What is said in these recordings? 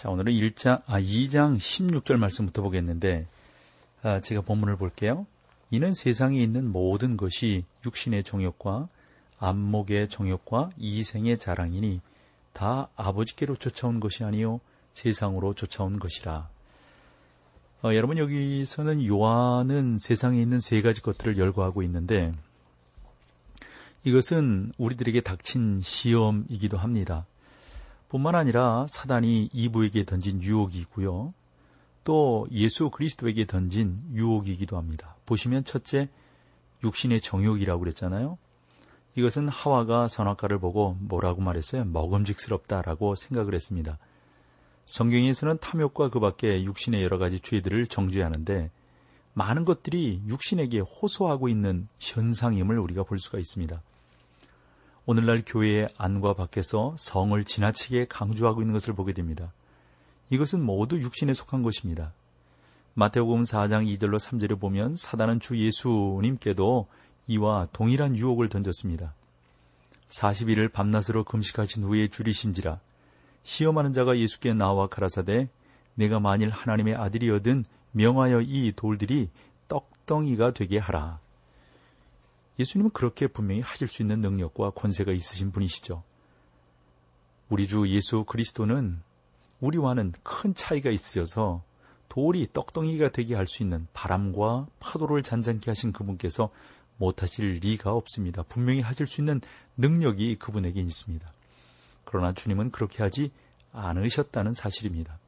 자, 오늘은 1장, 아, 2장 16절 말씀부터 보겠는데, 아, 제가 본문을 볼게요. 이는 세상에 있는 모든 것이 육신의 정욕과 안목의 정욕과 이생의 자랑이니 다 아버지께로 쫓아온 것이 아니요 세상으로 쫓아온 것이라. 어, 여러분 여기서는 요한은 세상에 있는 세 가지 것들을 열거하고 있는데 이것은 우리들에게 닥친 시험이기도 합니다. 뿐만 아니라 사단이 이브에게 던진 유혹이고요. 또 예수 그리스도에게 던진 유혹이기도 합니다. 보시면 첫째 육신의 정욕이라고 그랬잖아요. 이것은 하와가 선악과를 보고 뭐라고 말했어요? 먹음직스럽다라고 생각을 했습니다. 성경에서는 탐욕과 그 밖에 육신의 여러 가지 죄들을 정죄하는데 많은 것들이 육신에게 호소하고 있는 현상임을 우리가 볼 수가 있습니다. 오늘날 교회의 안과 밖에서 성을 지나치게 강조하고 있는 것을 보게 됩니다. 이것은 모두 육신에 속한 것입니다. 마태복음 4장 2절로 3절에 보면 사단은 주 예수님께도 이와 동일한 유혹을 던졌습니다. 40일을 밤낮으로 금식하신 후에 줄이신지라 시험하는 자가 예수께 나와 가라사대 내가 만일 하나님의 아들이어든 명하여 이 돌들이 떡덩이가 되게 하라. 예수님은 그렇게 분명히 하실 수 있는 능력과 권세가 있으신 분이시죠. 우리 주 예수 그리스도는 우리와는 큰 차이가 있으셔서 돌이 떡덩이가 되게 할 수 있는 바람과 파도를 잔잔케 하신 그분께서 못하실 리가 없습니다. 분명히 하실 수 있는 능력이 그분에게 있습니다. 그러나 주님은 그렇게 하지 않으셨다는 사실입니다.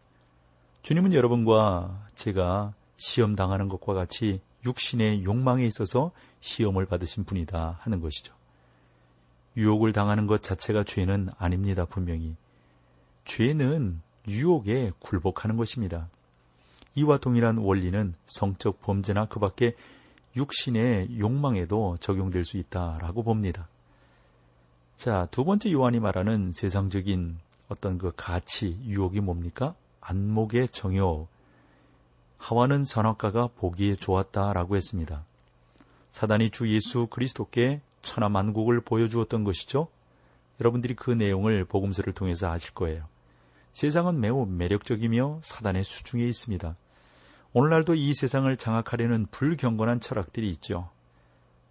주님은 여러분과 제가 시험 당하는 것과 같이 육신의 욕망에 있어서 시험을 받으신 분이다 하는 것이죠. 유혹을 당하는 것 자체가 죄는 아닙니다, 분명히. 죄는 유혹에 굴복하는 것입니다. 이와 동일한 원리는 성적 범죄나 그 밖에 육신의 욕망에도 적용될 수 있다라고 봅니다. 자, 두 번째 요한이 말하는 세상적인 어떤 그 가치, 유혹이 뭡니까? 안목의 정욕, 하와는 선악과가 보기에 좋았다라고 했습니다. 사단이 주 예수 그리스도께 천하 만국을 보여주었던 것이죠. 여러분들이 그 내용을 복음서를 통해서 아실 거예요. 세상은 매우 매력적이며 사단의 수중에 있습니다. 오늘날도 이 세상을 장악하려는 불경건한 철학들이 있죠.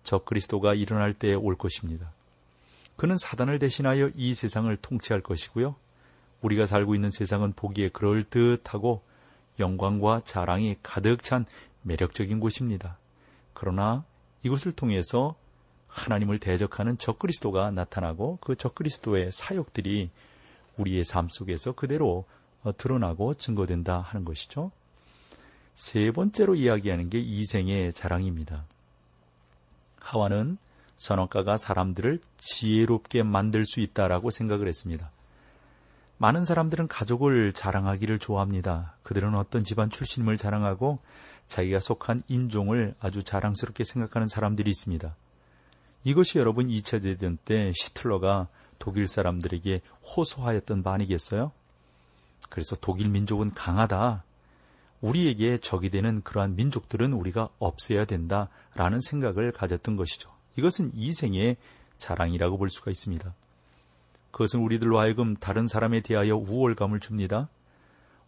저 그리스도가 일어날 때에 올 것입니다. 그는 사단을 대신하여 이 세상을 통치할 것이고요. 우리가 살고 있는 세상은 보기에 그럴듯하고 영광과 자랑이 가득 찬 매력적인 곳입니다. 그러나 이곳을 통해서 하나님을 대적하는 적그리스도가 나타나고 그 적그리스도의 사역들이 우리의 삶 속에서 그대로 어, 드러나고 증거된다 하는 것이죠. 세 번째로 이야기하는 게 이생의 자랑입니다. 하와는 선악과가 사람들을 지혜롭게 만들 수 있다라고 생각을 했습니다. 많은 사람들은 가족을 자랑하기를 좋아합니다. 그들은 어떤 집안 출신임을 자랑하고 자기가 속한 인종을 아주 자랑스럽게 생각하는 사람들이 있습니다. 이것이 여러분 2차 대전 때 시틀러가 독일 사람들에게 호소하였던 바 아니겠어요? 그래서 독일 민족은 강하다. 우리에게 적이 되는 그러한 민족들은 우리가 없애야 된다 라는 생각을 가졌던 것이죠. 이것은 이생의 자랑이라고 볼 수가 있습니다. 그것은 우리들로 하여금 다른 사람에 대하여 우월감을 줍니다.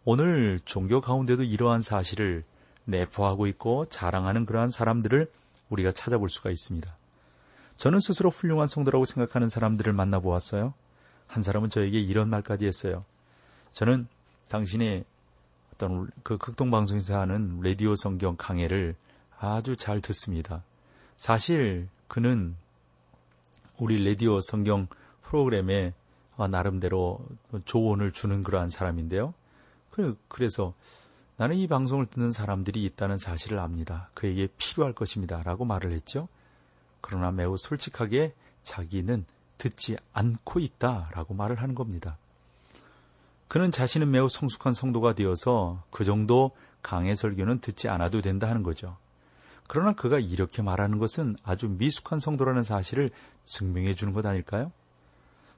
오늘 종교 가운데도 이러한 사실을 내포하고 있고 자랑하는 그러한 사람들을 우리가 찾아볼 수가 있습니다. 저는 스스로 훌륭한 성도라고 생각하는 사람들을 만나보았어요. 한 사람은 저에게 이런 말까지 했어요. 저는 당신의 어떤 그 극동방송에서 하는 라디오 성경 강해를 아주 잘 듣습니다. 사실 그는 우리 라디오 성경 프로그램에 어, 나름대로 조언을 주는 그러한 사람인데요. 그래서 나는 이 방송을 듣는 사람들이 있다는 사실을 압니다. 그에게 필요할 것입니다. 라고 말을 했죠. 그러나 매우 솔직하게 자기는 듣지 않고 있다. 라고 말을 하는 겁니다. 그는 자신은 매우 성숙한 성도가 되어서 그 정도 강의 설교는 듣지 않아도 된다 하는 거죠. 그러나 그가 이렇게 말하는 것은 아주 미숙한 성도라는 사실을 증명해 주는 것 아닐까요?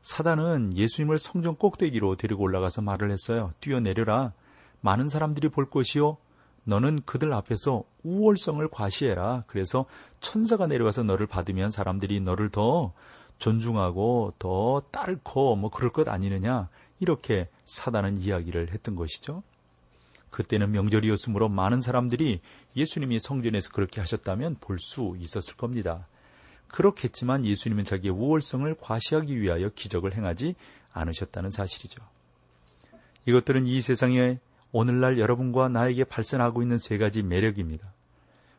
사단은 예수님을 성전 꼭대기로 데리고 올라가서 말을 했어요. 뛰어내려라. 많은 사람들이 볼 것이요. 너는 그들 앞에서 우월성을 과시해라. 그래서 천사가 내려가서 너를 받으면 사람들이 너를 더 존중하고 더 딸고 뭐 그럴 것 아니느냐. 이렇게 사단은 이야기를 했던 것이죠. 그때는 명절이었으므로 많은 사람들이 예수님이 성전에서 그렇게 하셨다면 볼 수 있었을 겁니다. 그렇겠지만 예수님은 자기의 우월성을 과시하기 위하여 기적을 행하지 않으셨다는 사실이죠. 이것들은 이 세상에 오늘날 여러분과 나에게 발생하고 있는 세 가지 매력입니다.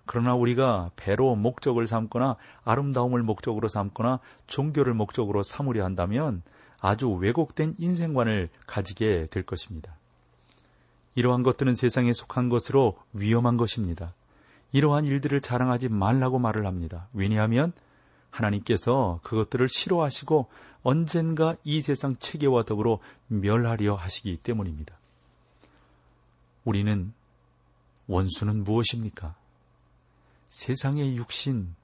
그러나 우리가 배로 목적을 삼거나 아름다움을 목적으로 삼거나 종교를 목적으로 삼으려 한다면 아주 왜곡된 인생관을 가지게 될 것입니다. 이러한 것들은 세상에 속한 것으로 위험한 것입니다. 이러한 일들을 자랑하지 말라고 말을 합니다. 왜냐하면 하나님께서 그것들을 싫어하시고 언젠가 이 세상 체계와 더불어 멸하려 하시기 때문입니다. 우리는 원수는 무엇입니까? 세상의 육신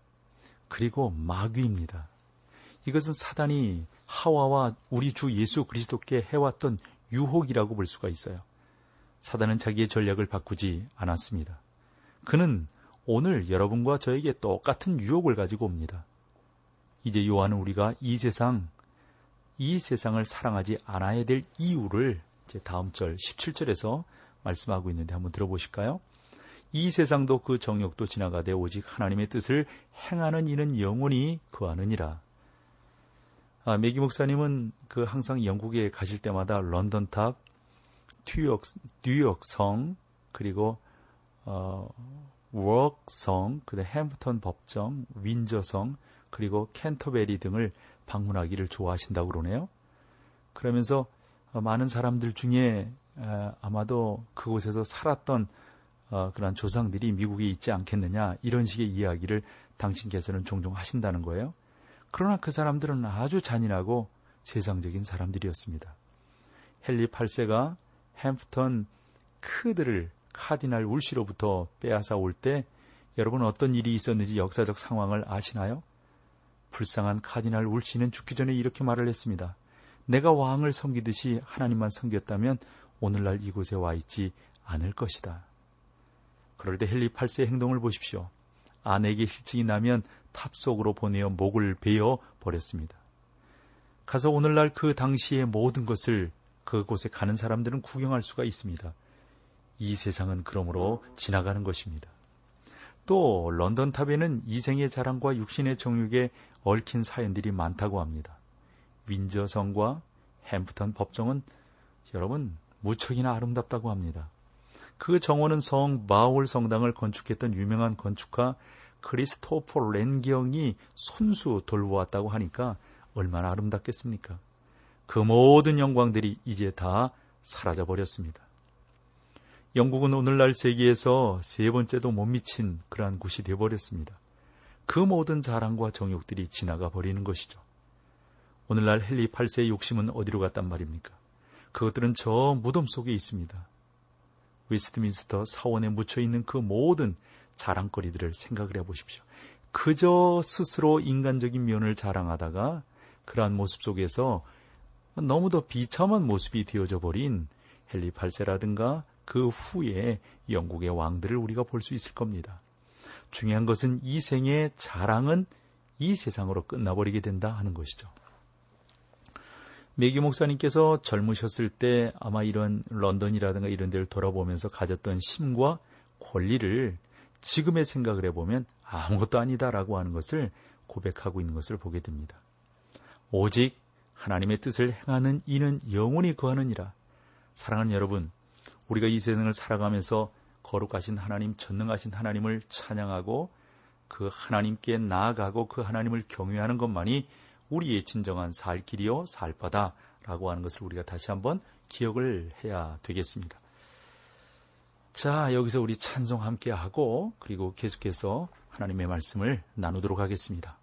그리고 마귀입니다. 이것은 사단이 하와와 우리 주 예수 그리스도께 해왔던 유혹이라고 볼 수가 있어요. 사단은 자기의 전략을 바꾸지 않았습니다. 그는 오늘 여러분과 저에게 똑같은 유혹을 가지고 옵니다. 이제 요한은 우리가 이 세상, 이 세상을 사랑하지 않아야 될 이유를 이제 다음 절 17절에서 말씀하고 있는데 한번 들어보실까요? 이 세상도 그 정욕도 지나가되 오직 하나님의 뜻을 행하는 이는 영원히 그하느니라. 아, 메기 목사님은 그 항상 영국에 가실 때마다 런던탑, 뉴욕, 뉴욕성, 그리고 어, 워크성, 그다음 햄프턴 법정, 윈저성, 그리고 캔터베리 등을 방문하기를 좋아하신다고 그러네요. 그러면서 많은 사람들 중에 아마도 그곳에서 살았던 어, 그런 조상들이 미국에 있지 않겠느냐 이런 식의 이야기를 당신께서는 종종 하신다는 거예요. 그러나 그 사람들은 아주 잔인하고 세상적인 사람들이었습니다. 헨리 8세가 햄프턴 크드를 카디날 울시로부터 빼앗아 올 때 여러분 어떤 일이 있었는지 역사적 상황을 아시나요? 불쌍한 Cardinal 울시는 죽기 전에 이렇게 말을 했습니다. 내가 왕을 섬기듯이 하나님만 섬겼다면 오늘날 이곳에 와 있지 않을 것이다. 그럴 때 헨리 8세 행동을 보십시오. 아내에게 싫증이 나면 탑 속으로 보내어 목을 베어 버렸습니다. 가서 오늘날 그 당시의 모든 것을 그곳에 가는 사람들은 구경할 수가 있습니다. 이 세상은 그러므로 지나가는 것입니다. 또 런던 탑에는 이생의 자랑과 육신의 정욕에 얽힌 사연들이 많다고 합니다. 윈저성과 햄프턴 법정은 여러분 무척이나 아름답다고 합니다. 그 정원은 성 마울 성당을 건축했던 유명한 건축가 크리스토퍼 렌경이 손수 돌보았다고 하니까 얼마나 아름답겠습니까? 그 모든 영광들이 이제 다 사라져 버렸습니다. 영국은 오늘날 세계에서 세 번째도 못 미친 그러한 곳이 되어 버렸습니다. 그 모든 자랑과 정욕들이 지나가 버리는 것이죠. 오늘날 헨리 8세의 욕심은 어디로 갔단 말입니까? 그것들은 저 무덤 속에 있습니다. 웨스트민스터 사원에 묻혀 있는 그 모든 자랑거리들을 생각을 해 보십시오. 그저 스스로 인간적인 면을 자랑하다가 그러한 모습 속에서 너무도 비참한 모습이 되어져 버린 헨리 8세라든가 그 후에 영국의 왕들을 우리가 볼 수 있을 겁니다. 중요한 것은 이 생의 자랑은 이 세상으로 끝나버리게 된다 하는 것이죠. 메기 목사님께서 젊으셨을 때 아마 이런 런던이라든가 이런 데를 돌아보면서 가졌던 힘과 권리를 지금의 생각을 해보면 아무것도 아니다라고 하는 것을 고백하고 있는 것을 보게 됩니다. 오직 하나님의 뜻을 행하는 이는 영원히 거하느니라. 사랑하는 여러분, 우리가 이 세상을 살아가면서 거룩하신 하나님, 전능하신 하나님을 찬양하고 그 하나님께 나아가고 그 하나님을 경외하는 것만이 우리의 진정한 살 길이요 살 바다라고 하는 것을 우리가 다시 한번 기억을 해야 되겠습니다. 자, 여기서 우리 찬송 함께 하고 그리고 계속해서 하나님의 말씀을 나누도록 하겠습니다.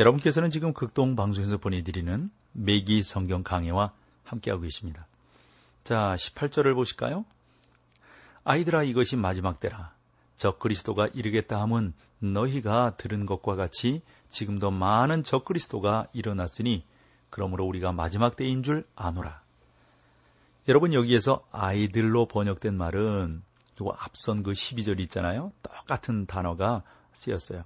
여러분께서는 지금 극동 방송에서 보내드리는 매기 성경 강해와 함께하고 계십니다. 자, 18절을 보실까요? 아이들아 이것이 마지막 때라. 적 그리스도가 이르겠다 함은 너희가 들은 것과 같이 지금도 많은 적 그리스도가 일어났으니 그러므로 우리가 마지막 때인 줄 아노라. 여러분 여기에서 아이들로 번역된 말은 요 앞선 그 12절 있잖아요. 똑같은 단어가 쓰였어요.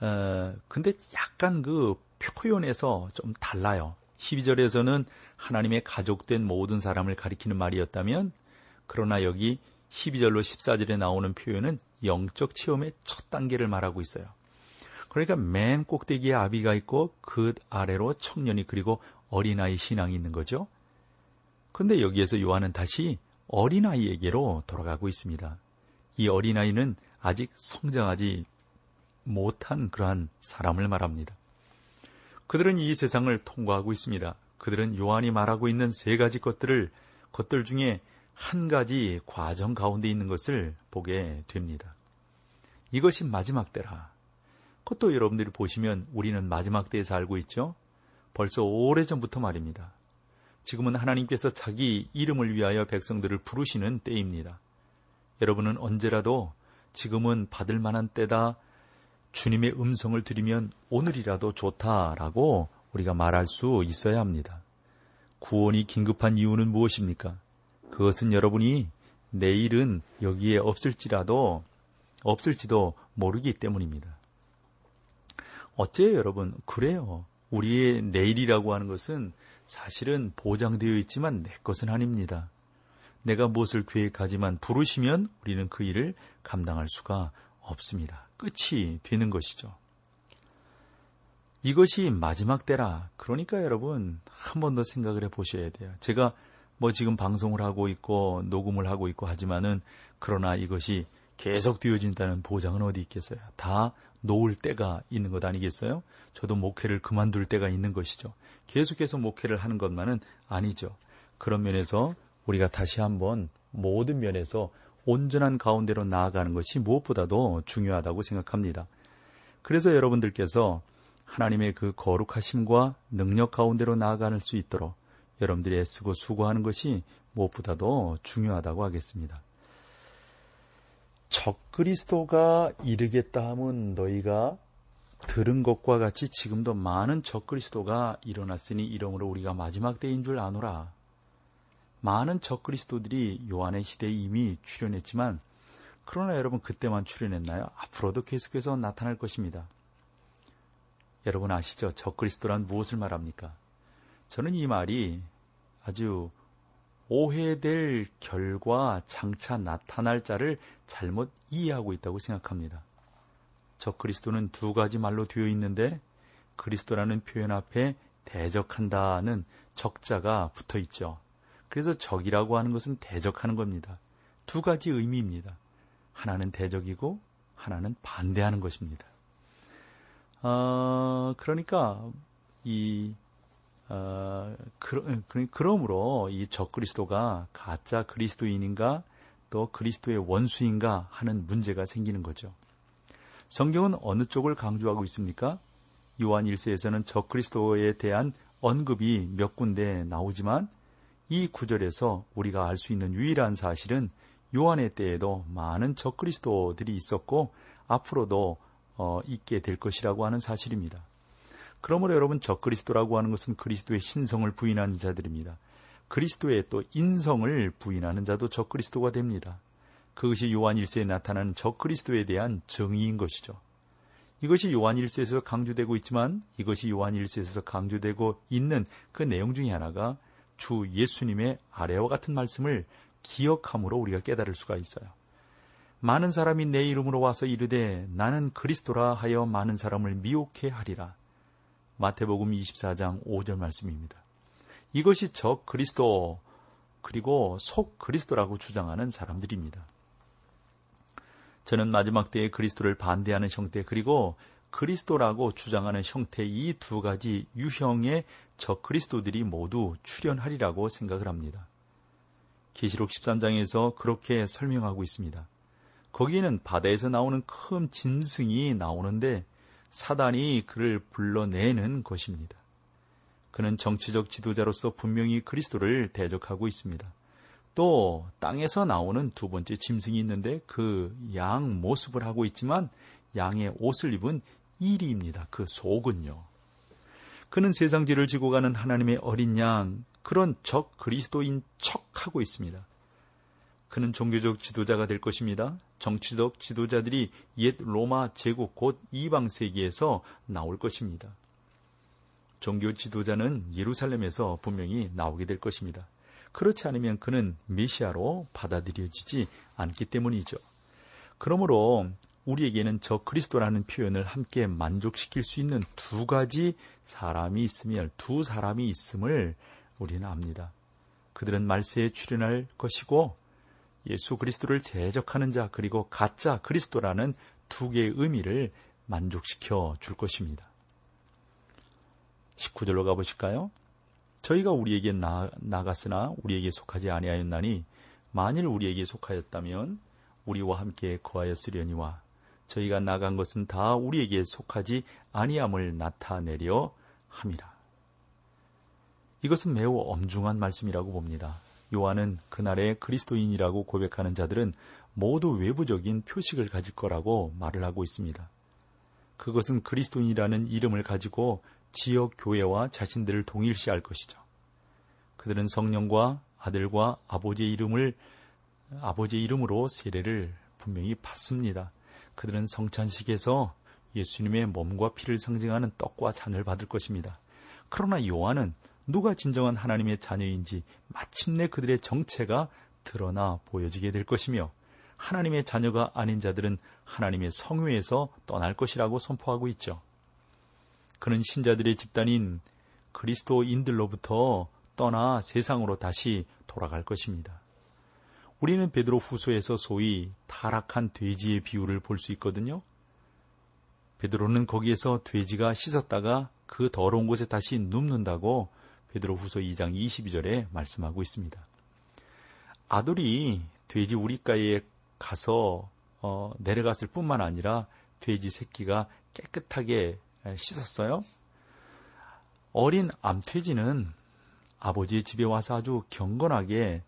어, 근데 약간 그 표현에서 좀 달라요. 12절에서는 하나님의 가족된 모든 사람을 가리키는 말이었다면 그러나 여기 12절로 14절에 나오는 표현은 영적 체험의 첫 단계를 말하고 있어요. 그러니까 맨 꼭대기에 아비가 있고 그 아래로 청년이 그리고 어린아이 신앙이 있는 거죠. 그런데 여기에서 요한은 다시 어린아이에게로 돌아가고 있습니다. 이 어린아이는 아직 성장하지 못한 그러한 사람을 말합니다. 그들은 이 세상을 통과하고 있습니다. 그들은 요한이 말하고 있는 세 가지 것들을 것들 중에 한 가지 과정 가운데 있는 것을 보게 됩니다. 이것이 마지막 때라. 그것도 여러분들이 보시면 우리는 마지막 때에 살고 있죠. 벌써 오래전부터 말입니다. 지금은 하나님께서 자기 이름을 위하여 백성들을 부르시는 때입니다. 여러분은 언제라도 지금은 받을 만한 때다. 주님의 음성을 들으면 오늘이라도 좋다라고 우리가 말할 수 있어야 합니다. 구원이 긴급한 이유는 무엇입니까? 그것은 여러분이 내일은 여기에 없을지라도 없을지도 모르기 때문입니다. 어째요, 여러분? 그래요. 우리의 내일이라고 하는 것은 사실은 보장되어 있지만 내 것은 아닙니다. 내가 무엇을 계획하지만 부르시면 우리는 그 일을 감당할 수가 없습니다. 끝이 되는 것이죠. 이것이 마지막 때라. 그러니까 여러분 한 번 더 생각을 해 보셔야 돼요. 제가 뭐 지금 방송을 하고 있고 녹음을 하고 있고 하지만은 그러나 이것이 계속 되어진다는 보장은 어디 있겠어요? 다 놓을 때가 있는 것 아니겠어요? 저도 목회를 그만둘 때가 있는 것이죠. 계속해서 목회를 하는 것만은 아니죠. 그런 면에서 우리가 다시 한번 모든 면에서 온전한 가운데로 나아가는 것이 무엇보다도 중요하다고 생각합니다. 그래서 여러분들께서 하나님의 그 거룩하심과 능력 가운데로 나아갈 수 있도록 여러분들이 애쓰고 수고하는 것이 무엇보다도 중요하다고 하겠습니다. 적그리스도가 이르겠다 함은 너희가 들은 것과 같이 지금도 많은 적그리스도가 일어났으니 이러므로 우리가 마지막 때인 줄 아노라. 많은 적그리스도들이 요한의 시대에 이미 출현했지만 그러나 여러분 그때만 출현했나요? 앞으로도 계속해서 나타날 것입니다. 여러분 아시죠? 적그리스도란 무엇을 말합니까? 저는 이 말이 아주 오해될 결과 장차 나타날 자를 잘못 이해하고 있다고 생각합니다. 적 그리스도는 두 가지 말로 되어 있는데 그리스도라는 표현 앞에 대적한다는 적자가 붙어 있죠. 그래서 적이라고 하는 것은 대적하는 겁니다. 두 가지 의미입니다. 하나는 대적이고 하나는 반대하는 것입니다. 어, 그러니까 이 어, 그러, 그러므로 이 적그리스도가 가짜 그리스도인인가 또 그리스도의 원수인가 하는 문제가 생기는 거죠. 성경은 어느 쪽을 강조하고 있습니까? 요한 1세에서는 적그리스도에 대한 언급이 몇 군데 나오지만 이 구절에서 우리가 알 수 있는 유일한 사실은 요한의 때에도 많은 적그리스도들이 있었고 앞으로도 어, 있게 될 것이라고 하는 사실입니다. 그러므로 여러분 적그리스도라고 하는 것은 그리스도의 신성을 부인하는 자들입니다. 그리스도의 또 인성을 부인하는 자도 적그리스도가 됩니다. 그것이 요한 1세에 나타나는 적그리스도에 대한 정의인 것이죠. 이것이 요한 1세에서 강조되고 있지만 이것이 요한 1세에서 강조되고 있는 그 내용 중에 하나가 주 예수님의 아래와 같은 말씀을 기억함으로 우리가 깨달을 수가 있어요. 많은 사람이 내 이름으로 와서 이르되 나는 그리스도라 하여 많은 사람을 미혹해 하리라. 마태복음 24장 5절 말씀입니다. 이것이 적 그리스도 그리고 속 그리스도라고 주장하는 사람들입니다. 저는 마지막 때에 그리스도를 반대하는 형태 그리고 그리스도라고 주장하는 형태 이 두 가지 유형의 적 그리스도들이 모두 출현하리라고 생각을 합니다. 계시록 13장에서 그렇게 설명하고 있습니다. 거기에는 바다에서 나오는 큰 짐승이 나오는데 사단이 그를 불러내는 것입니다. 그는 정치적 지도자로서 분명히 그리스도를 대적하고 있습니다. 또 땅에서 나오는 두 번째 짐승이 있는데 그 양 모습을 하고 있지만 양의 옷을 입은 이리입니다. 그 속은요. 그는 세상지를 지고 가는 하나님의 어린 양, 그런 적 그리스도인 척 하고 있습니다. 그는 종교적 지도자가 될 것입니다. 정치적 지도자들이 옛 로마 제국 곧 이방 세계에서 나올 것입니다. 종교 지도자는 예루살렘에서 분명히 나오게 될 것입니다. 그렇지 않으면 그는 메시아로 받아들여지지 않기 때문이죠. 그러므로 우리에게는 저 그리스도라는 표현을 함께 만족시킬 수 있는 두 가지 사람이 있으면 두 사람이 있음을 우리는 압니다. 그들은 말세에 출현할 것이고 예수 그리스도를 대적하는 자 그리고 가짜 그리스도라는 두 개의 의미를 만족시켜 줄 것입니다. 19절로 가보실까요? 저희가 우리에게 나, 나갔으나 우리에게 속하지 아니하였나니 만일 우리에게 속하였다면 우리와 함께 거하였으려니와 저희가 나간 것은 다 우리에게 속하지 아니함을 나타내려 함이라. 이것은 매우 엄중한 말씀이라고 봅니다. 요한은 그날의 그리스도인이라고 고백하는 자들은 모두 외부적인 표식을 가질 거라고 말을 하고 있습니다. 그것은 그리스도인이라는 이름을 가지고 지역 교회와 자신들을 동일시할 것이죠. 그들은 성령과 아들과 아버지의 이름을 아버지의 이름으로 세례를 분명히 받습니다. 그들은 성찬식에서 예수님의 몸과 피를 상징하는 떡과 잔을 받을 것입니다. 그러나 요한은 누가 진정한 하나님의 자녀인지 마침내 그들의 정체가 드러나 보여지게 될 것이며 하나님의 자녀가 아닌 자들은 하나님의 성회에서 떠날 것이라고 선포하고 있죠. 그는 신자들의 집단인 그리스도인들로부터 떠나 세상으로 다시 돌아갈 것입니다. 우리는 베드로 후소에서 소위 타락한 돼지의 비유를 볼 수 있거든요. 베드로는 거기에서 돼지가 씻었다가 그 더러운 곳에 다시 눕는다고 베드로 후소 2장 22절에 말씀하고 있습니다. 아들이 돼지 우리가에 가서 어, 내려갔을 뿐만 아니라 돼지 새끼가 깨끗하게 씻었어요. 어린 암돼지는 아버지의 집에 와서 아주 경건하게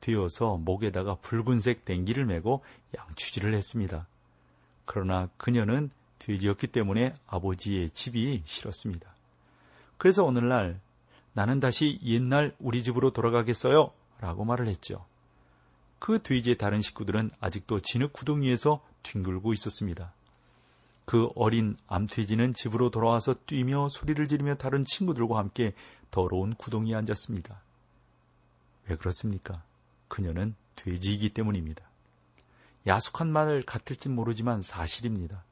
되어서 목에다가 붉은색 댕기를 메고 양취질을 했습니다. 그러나 그녀는 돼지였기 때문에 아버지의 집이 싫었습니다. 그래서 오늘날 나는 다시 옛날 우리 집으로 돌아가겠어요 라고 말을 했죠. 그 돼지의 다른 식구들은 아직도 진흙 구덩 이에서 뒹굴고 있었습니다. 그 어린 암돼지는 집으로 돌아와서 뛰며 소리를 지르며 다른 친구들과 함께 더러운 구덩이에 앉았습니다. 왜 그렇습니까? 그녀는 돼지이기 때문입니다. 야속한 말 같을지 모르지만 사실입니다.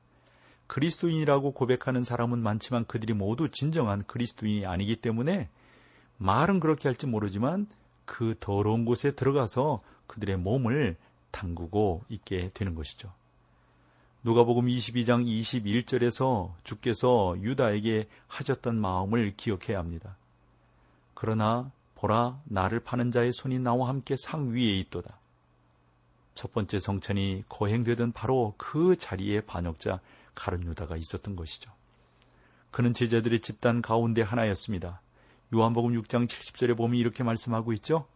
그리스도인이라고 고백하는 사람은 많지만 그들이 모두 진정한 그리스도인이 아니기 때문에 말은 그렇게 할지 모르지만 그 더러운 곳에 들어가서 그들의 몸을 담그고 있게 되는 것이죠. 누가복음 22장 21절에서 주께서 유다에게 하셨던 마음을 기억해야 합니다. 그러나 보라 나를 파는 자의 손이 나와 함께 상 위에 있도다. 첫 번째 성찬이 거행되던 바로 그 자리에 반역자 가룟 유다가 있었던 것이죠. 그는 제자들의 집단 가운데 하나였습니다. 요한복음 6장 70절에 보면 이렇게 말씀하고 있죠.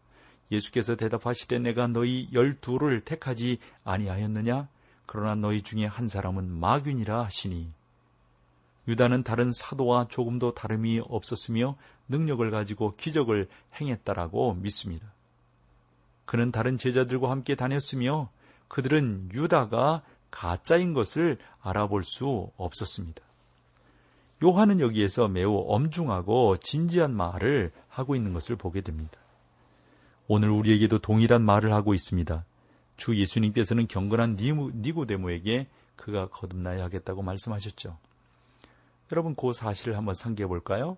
예수께서 대답하시되 내가 너희 열두를 택하지 아니하였느냐? 그러나 너희 중에 한 사람은 마균이라 하시니 유다는 다른 사도와 조금도 다름이 없었으며 능력을 가지고 기적을 행했다라고 믿습니다. 그는 다른 제자들과 함께 다녔으며 그들은 유다가 가짜인 것을 알아볼 수 없었습니다. 요한은 여기에서 매우 엄중하고 진지한 말을 하고 있는 것을 보게 됩니다. 오늘 우리에게도 동일한 말을 하고 있습니다. 주 예수님께서는 경건한 니고데모에게 그가 거듭나야 하겠다고 말씀하셨죠. 여러분 그 사실을 한번 상기해 볼까요?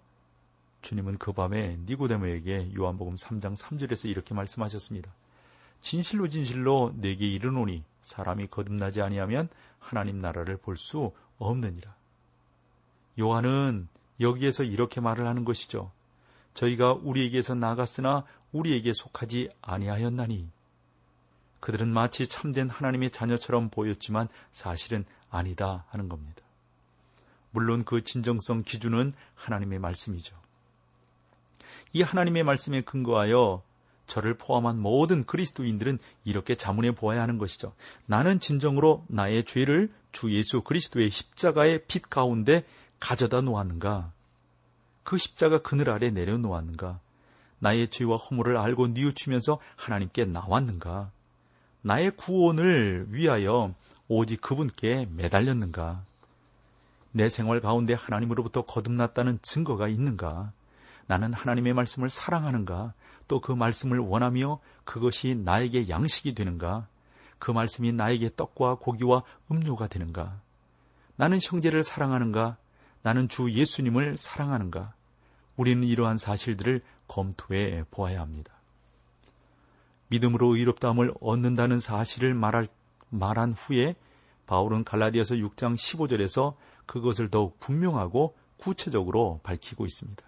주님은 그 밤에 니고데모에게 요한복음 3장 3절에서 이렇게 말씀하셨습니다. 진실로 진실로 내게 이르노니 사람이 거듭나지 아니하면 하나님 나라를 볼 수 없느니라. 요한은 여기에서 이렇게 말을 하는 것이죠. 저희가 우리에게서 나갔으나 우리에게 속하지 아니하였나니 그들은 마치 참된 하나님의 자녀처럼 보였지만 사실은 아니다 하는 겁니다. 물론 그 진정성 기준은 하나님의 말씀이죠. 이 하나님의 말씀에 근거하여 저를 포함한 모든 그리스도인들은 이렇게 자문해 보아야 하는 것이죠. 나는 진정으로 나의 죄를 주 예수 그리스도의 십자가의 빛 가운데 가져다 놓았는가? 그 십자가 그늘 아래 내려놓았는가? 나의 죄와 허물을 알고 뉘우치면서 하나님께 나왔는가? 나의 구원을 위하여 오직 그분께 매달렸는가? 내 생활 가운데 하나님으로부터 거듭났다는 증거가 있는가? 나는 하나님의 말씀을 사랑하는가? 또 그 말씀을 원하며 그것이 나에게 양식이 되는가? 그 말씀이 나에게 떡과 고기와 음료가 되는가? 나는 형제를 사랑하는가? 나는 주 예수님을 사랑하는가? 우리는 이러한 사실들을 검토해 보아야 합니다. 믿음으로 의롭다함을 얻는다는 사실을 말할, 말한 후에 바울은 갈라디아서 6장 15절에서 그것을 더욱 분명하고 구체적으로 밝히고 있습니다.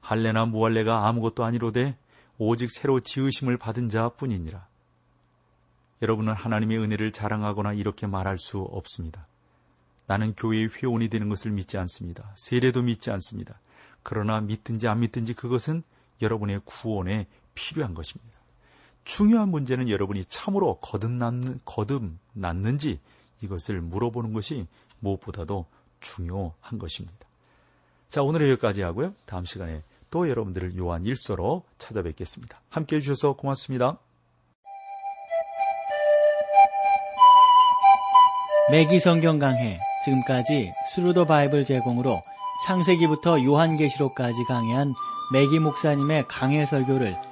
할례나 무할례가 아무것도 아니로되 오직 새로 지으심을 받은 자뿐이니라. 여러분은 하나님의 은혜를 자랑하거나 이렇게 말할 수 없습니다. 나는 교회의 회원이 되는 것을 믿지 않습니다. 세례도 믿지 않습니다. 그러나 믿든지 안 믿든지 그것은 여러분의 구원에 필요한 것입니다. 중요한 문제는 여러분이 참으로 거듭났는, 거듭났는지 이것을 물어보는 것이 무엇보다도 중요한 것입니다. 자, 오늘은 여기까지 하고요. 다음 시간에 또 여러분들을 요한 일서로 찾아뵙겠습니다. 함께 해주셔서 고맙습니다. 매기 성경 강해 지금까지 Thru the Bible 제공으로 창세기부터 요한계시록까지 강해한 매기 목사님의 강해 설교를